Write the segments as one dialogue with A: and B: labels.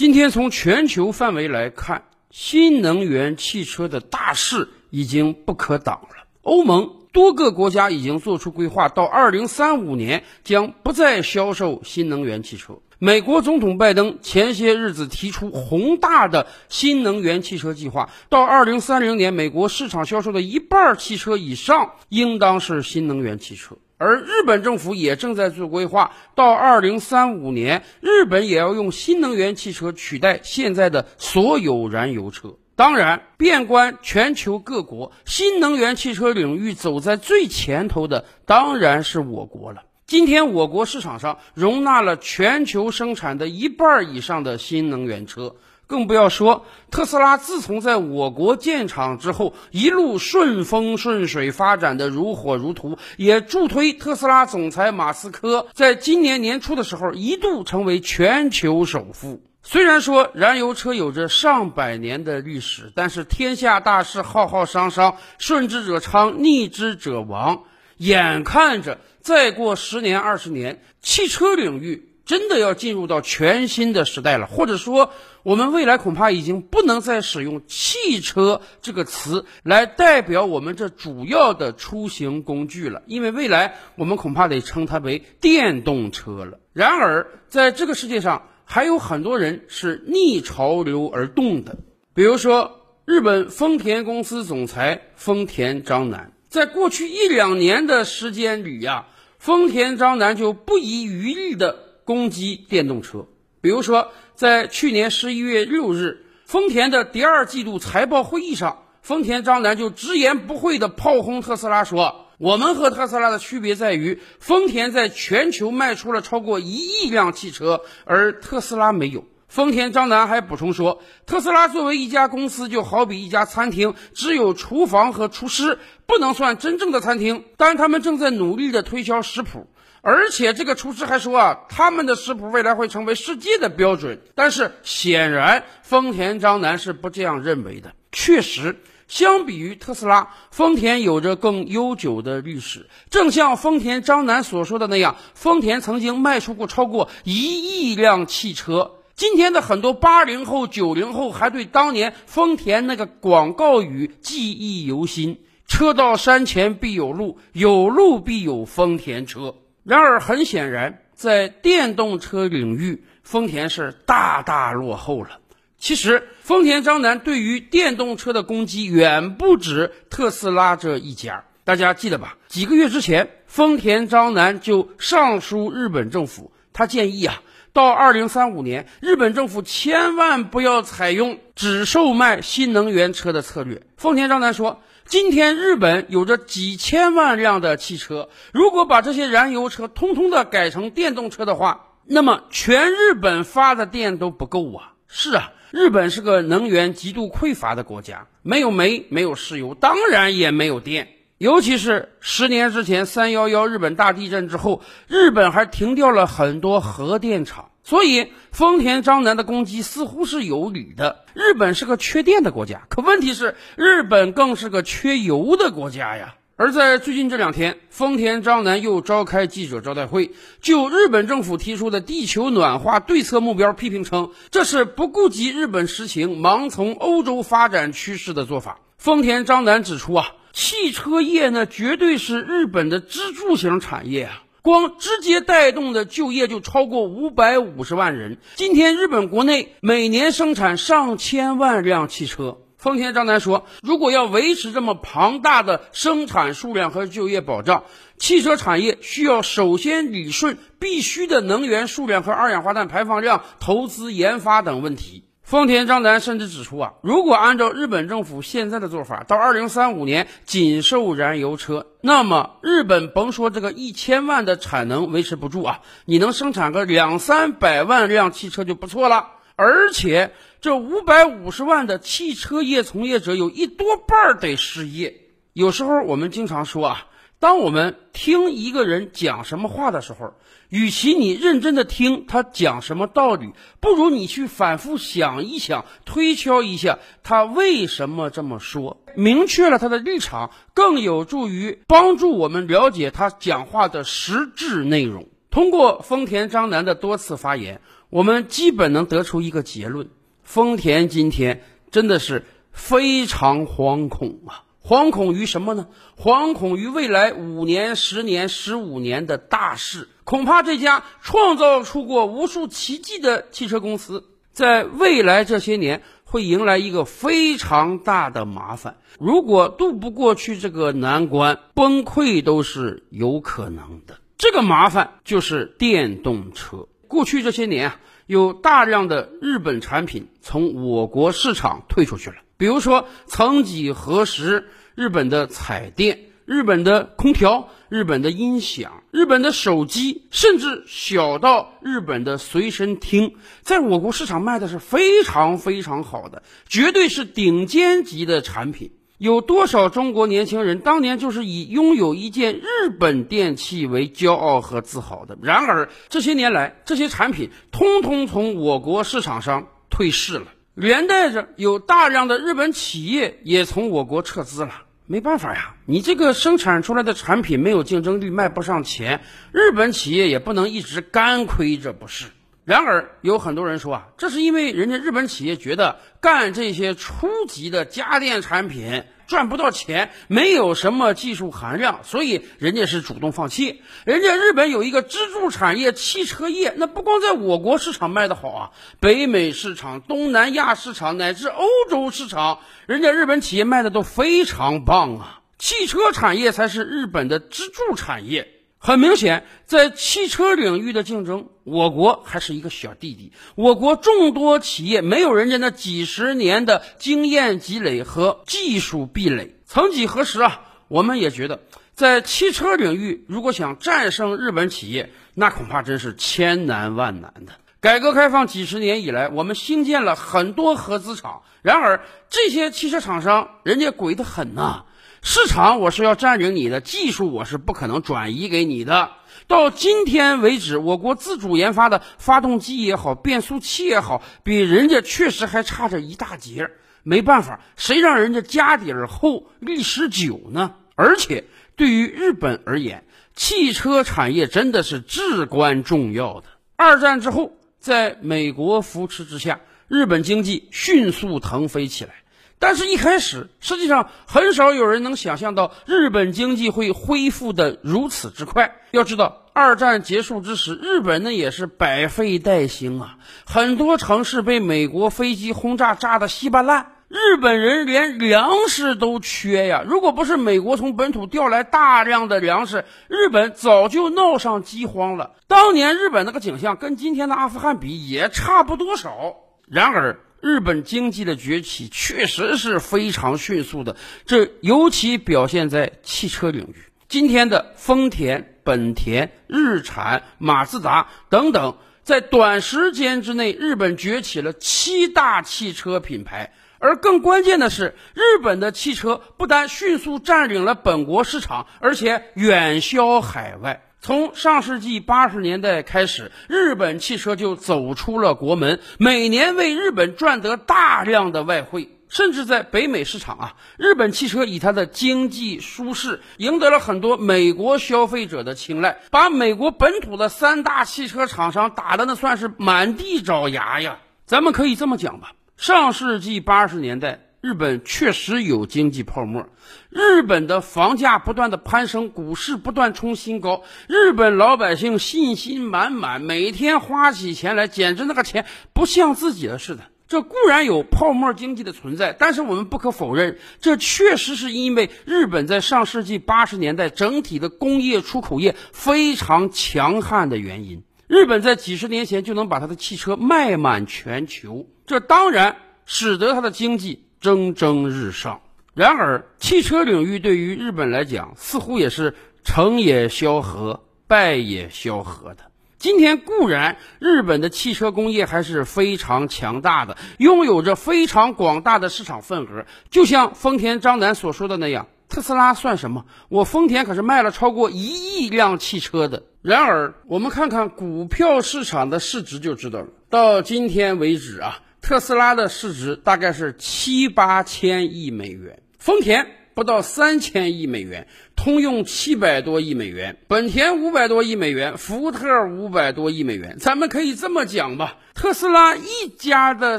A: 今天从全球范围来看，新能源汽车的大势已经不可挡了。欧盟多个国家已经做出规划，到二零三五年将不再销售新能源汽车。美国总统拜登前些日子提出宏大的新能源汽车计划，到二零三零年，美国市场销售的一半汽车以上应当是新能源汽车。而日本政府也正在做规划，到二零三五年，日本也要用新能源汽车取代现在的所有燃油车。当然，遍观全球各国，新能源汽车领域走在最前头的当然是我国了。今天，我国市场上容纳了全球生产的一半以上的新能源车，更不要说特斯拉。自从在我国建厂之后，一路顺风顺水发展的如火如荼，也助推特斯拉总裁马斯克在今年年初的时候一度成为全球首富。虽然说燃油车有着上百年的历史，但是天下大势浩浩汤汤，顺之者昌，逆之者亡。眼看着再过十年二十年，汽车领域真的要进入到全新的时代了，或者说，我们未来恐怕已经不能再使用“汽车”这个词来代表我们这主要的出行工具了，因为未来我们恐怕得称它为电动车了。然而，在这个世界上，还有很多人是逆潮流而动的，比如说日本丰田公司总裁丰田章男。在过去一两年的时间里呀，丰田章男就不遗余力地攻击电动车。比如说，在去年十一月六日，丰田的第二季度财报会议上，丰田章男就直言不讳地炮轰特斯拉，说：“我们和特斯拉的区别在于，丰田在全球卖出了超过一亿辆汽车，而特斯拉没有。”丰田章男还补充说，特斯拉作为一家公司，就好比一家餐厅，只有厨房和厨师，不能算真正的餐厅。但他们正在努力的推销食谱，而且这个厨师还说啊，他们的食谱未来会成为世界的标准。但是显然，丰田章男是不这样认为的。确实，相比于特斯拉，丰田有着更悠久的历史。正像丰田章男所说的那样，丰田曾经卖出过超过一亿辆汽车。今天的很多八零后、九零后还对当年丰田那个广告语记忆犹新：“车到山前必有路，有路必有丰田车。”然而，很显然，在电动车领域，丰田是大大落后了。其实，丰田章男对于电动车的攻击远不止特斯拉这一家。大家记得吧？几个月之前，丰田章男就上书日本政府，他建议啊。到二零三五年，日本政府千万不要采用只售卖新能源车的策略。丰田章男说：“今天日本有着几千万辆的汽车，如果把这些燃油车通通的改成电动车的话，那么全日本发的电都不够啊！是啊，日本是个能源极度匮乏的国家，没有煤，没有石油，当然也没有电。”尤其是十年之前三幺幺日本大地震之后，日本还停掉了很多核电厂，所以丰田章男的攻击似乎是有理的。日本是个缺电的国家，可问题是日本更是个缺油的国家呀。而在最近这两天，丰田章男又召开记者招待会，就日本政府提出的地球暖化对策目标批评称，这是不顾及日本实情、盲从欧洲发展趋势的做法。丰田章男指出啊。汽车业呢，绝对是日本的支柱型产业啊！光直接带动的就业就超过五百五十万人。今天日本国内每年生产上千万辆汽车。丰田章男说，如果要维持这么庞大的生产数量和就业保障，汽车产业需要首先理顺必须的能源数量和二氧化碳排放量、投资研发等问题。丰田章男甚至指出啊，如果按照日本政府现在的做法，到二零三五年仅售燃油车，那么日本甭说这个一千万的产能维持不住啊，你能生产个两三百万辆汽车就不错了。而且这五百五十万的汽车业从业者有一多半得失业。有时候我们经常说啊。当我们听一个人讲什么话的时候，与其你认真的听他讲什么道理，不如你去反复想一想，推敲一下他为什么这么说，明确了他的立场，更有助于帮助我们了解他讲话的实质内容。通过丰田章男的多次发言，我们基本能得出一个结论：丰田今天真的是非常惶恐啊！惶恐于什么呢？惶恐于未来五年、十年、十五年的大事。恐怕这家创造出过无数奇迹的汽车公司，在未来这些年会迎来一个非常大的麻烦。如果渡不过去这个难关，崩溃都是有可能的。这个麻烦就是电动车。过去这些年啊，有大量的日本产品从我国市场退出去了，比如说，曾几何时，日本的彩电。日本的空调、日本的音响、日本的手机，甚至小到日本的随身听，在我国市场卖的是非常非常好的，绝对是顶尖级的产品。有多少中国年轻人当年就是以拥有一件日本电器为骄傲和自豪的？然而这些年来，这些产品通通从我国市场上退市了，连带着有大量的日本企业也从我国撤资了。没办法呀，你这个生产出来的产品没有竞争力，卖不上钱，日本企业也不能一直干亏着，不是？然而有很多人说啊，这是因为人家日本企业觉得干这些初级的家电产品。赚不到钱，没有什么技术含量，所以人家是主动放弃。人家日本有一个支柱产业汽车业，那不光在我国市场卖得好啊，北美市场、东南亚市场乃至欧洲市场，人家日本企业卖的都非常棒啊。汽车产业才是日本的支柱产业。很明显，在汽车领域的竞争，我国还是一个小弟弟。我国众多企业没有人家那几十年的经验积累和技术壁垒。曾几何时啊，我们也觉得，在汽车领域，如果想战胜日本企业，那恐怕真是千难万难的。改革开放几十年以来，我们新建了很多合资厂，然而这些汽车厂商，人家鬼得很呐。市场我是要占领你的，技术我是不可能转移给你的。到今天为止，我国自主研发的发动机也好，变速器也好，比人家确实还差着一大截。没办法，谁让人家家底儿厚、历史久呢？而且对于日本而言，汽车产业真的是至关重要的。二战之后，在美国扶持之下，日本经济迅速腾飞起来。但是，一开始实际上很少有人能想象到日本经济会恢复的如此之快。要知道，二战结束之时，日本那也是百废待兴啊，很多城市被美国飞机轰炸炸得稀巴烂，日本人连粮食都缺呀。如果不是美国从本土调来大量的粮食，日本早就闹上饥荒了。当年日本那个景象跟今天的阿富汗比也差不多少。然而，日本经济的崛起确实是非常迅速的，这尤其表现在汽车领域。今天的丰田、本田、日产、马自达等等，在短时间之内，日本崛起了七大汽车品牌。而更关键的是，日本的汽车不但迅速占领了本国市场，而且远销海外。从上世纪八十年代开始，日本汽车就走出了国门，每年为日本赚得大量的外汇。甚至在北美市场啊，日本汽车以它的经济舒适，赢得了很多美国消费者的青睐，把美国本土的三大汽车厂商打的那算是满地找牙呀。咱们可以这么讲吧，上世纪八十年代。日本确实有经济泡沫，日本的房价不断的攀升，股市不断冲新高，日本老百姓信心满满，每天花起钱来简直那个钱不像自己的似的。这固然有泡沫经济的存在，但是我们不可否认，这确实是因为日本在上世纪八十年代整体的工业出口业非常强悍的原因。日本在几十年前就能把它的汽车卖满全球，这当然使得它的经济。蒸蒸日上。然而，汽车领域对于日本来讲，似乎也是成也萧何，败也萧何的。今天固然日本的汽车工业还是非常强大的，拥有着非常广大的市场份额。就像丰田章男所说的那样，特斯拉算什么？我丰田可是卖了超过一亿辆汽车的。然而，我们看看股票市场的市值就知道了。到今天为止啊。特斯拉的市值大概是七八千亿美元，丰田不到三千亿美元，通用七百多亿美元，本田五百多亿美元，福特五百多亿美元。咱们可以这么讲吧，特斯拉一家的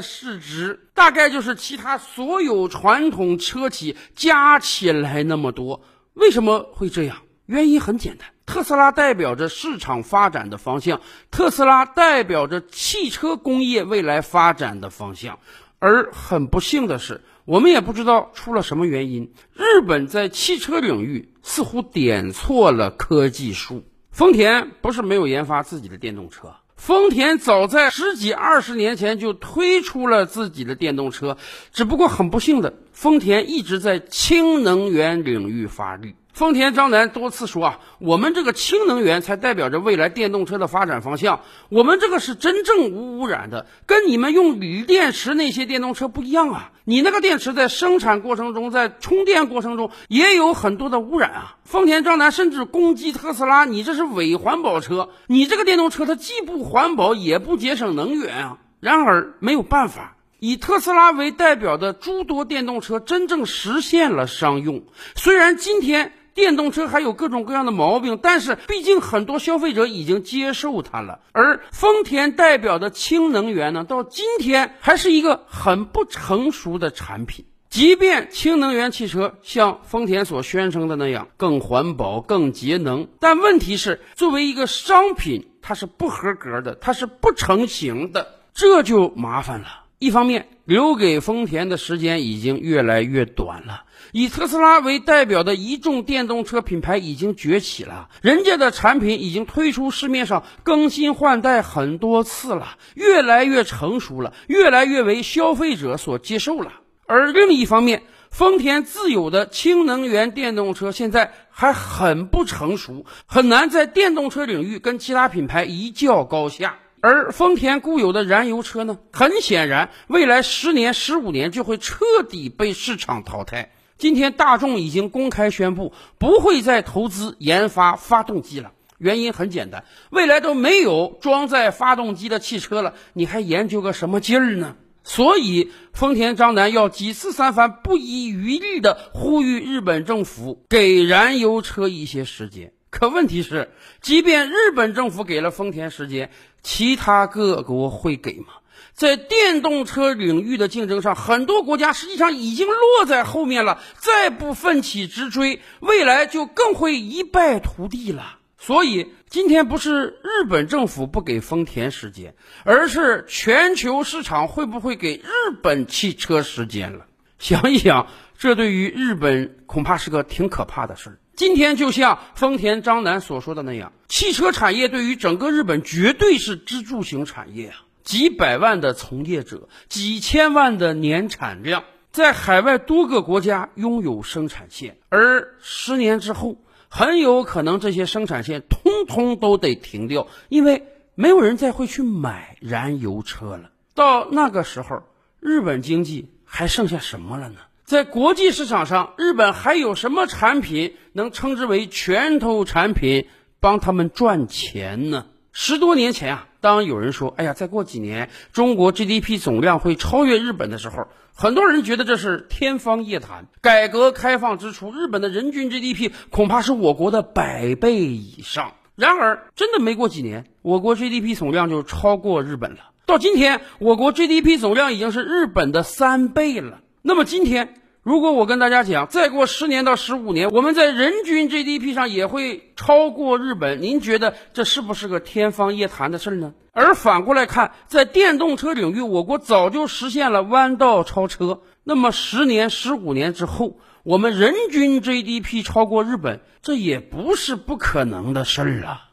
A: 市值大概就是其他所有传统车企加起来那么多。为什么会这样？原因很简单，特斯拉代表着市场发展的方向，特斯拉代表着汽车工业未来发展的方向。而很不幸的是，我们也不知道出了什么原因，日本在汽车领域似乎点错了科技树。丰田不是没有研发自己的电动车，丰田早在十几二十年前就推出了自己的电动车，只不过很不幸的，丰田一直在氢能源领域发力。丰田章男多次说啊，我们这个氢能源才代表着未来电动车的发展方向。我们这个是真正无污染的，跟你们用锂电池那些电动车不一样啊。你那个电池在生产过程中，在充电过程中也有很多的污染啊。丰田章男甚至攻击特斯拉，你这是伪环保车，你这个电动车它既不环保也不节省能源啊。然而没有办法。以特斯拉为代表的诸多电动车真正实现了商用，虽然今天。电动车还有各种各样的毛病，但是毕竟很多消费者已经接受它了。而丰田代表的氢能源呢，到今天还是一个很不成熟的产品。即便氢能源汽车像丰田所宣称的那样更环保、更节能，但问题是，作为一个商品，它是不合格的，它是不成型的，这就麻烦了。一方面，留给丰田的时间已经越来越短了。以特斯拉为代表的一众电动车品牌已经崛起了，人家的产品已经推出市面上更新换代很多次了，越来越成熟了，越来越为消费者所接受了。而另一方面，丰田自有的氢能源电动车现在还很不成熟，很难在电动车领域跟其他品牌一较高下。而丰田固有的燃油车呢，很显然，未来十年、十五年就会彻底被市场淘汰。今天大众已经公开宣布不会再投资研发发动机了，原因很简单，未来都没有装载发动机的汽车了，你还研究个什么劲儿呢？所以丰田章男要几次三番不遗余力地呼吁日本政府给燃油车一些时间。可问题是，即便日本政府给了丰田时间，其他各国会给吗？在电动车领域的竞争上，很多国家实际上已经落在后面了。再不奋起直追，未来就更会一败涂地了。所以，今天不是日本政府不给丰田时间，而是全球市场会不会给日本汽车时间了？想一想，这对于日本恐怕是个挺可怕的事儿。今天就像丰田章男所说的那样，汽车产业对于整个日本绝对是支柱型产业啊。几百万的从业者，几千万的年产量，在海外多个国家拥有生产线，而十年之后，很有可能这些生产线通通都得停掉，因为没有人再会去买燃油车了。到那个时候，日本经济还剩下什么了呢？在国际市场上，日本还有什么产品能称之为拳头产品，帮他们赚钱呢？十多年前啊。当有人说：“哎呀，再过几年中国 GDP 总量会超越日本的时候，很多人觉得这是天方夜谭。改革开放之初，日本的人均 GDP 恐怕是我国的百倍以上。然而，真的没过几年，我国 GDP 总量就超过日本了。到今天，我国 GDP 总量已经是日本的三倍了。那么今天。”如果我跟大家讲，再过十年到十五年，我们在人均 GDP 上也会超过日本，您觉得这是不是个天方夜谭的事儿呢？而反过来看，在电动车领域，我国早就实现了弯道超车。那么十年、十五年之后，我们人均 GDP 超过日本，这也不是不可能的事儿啊。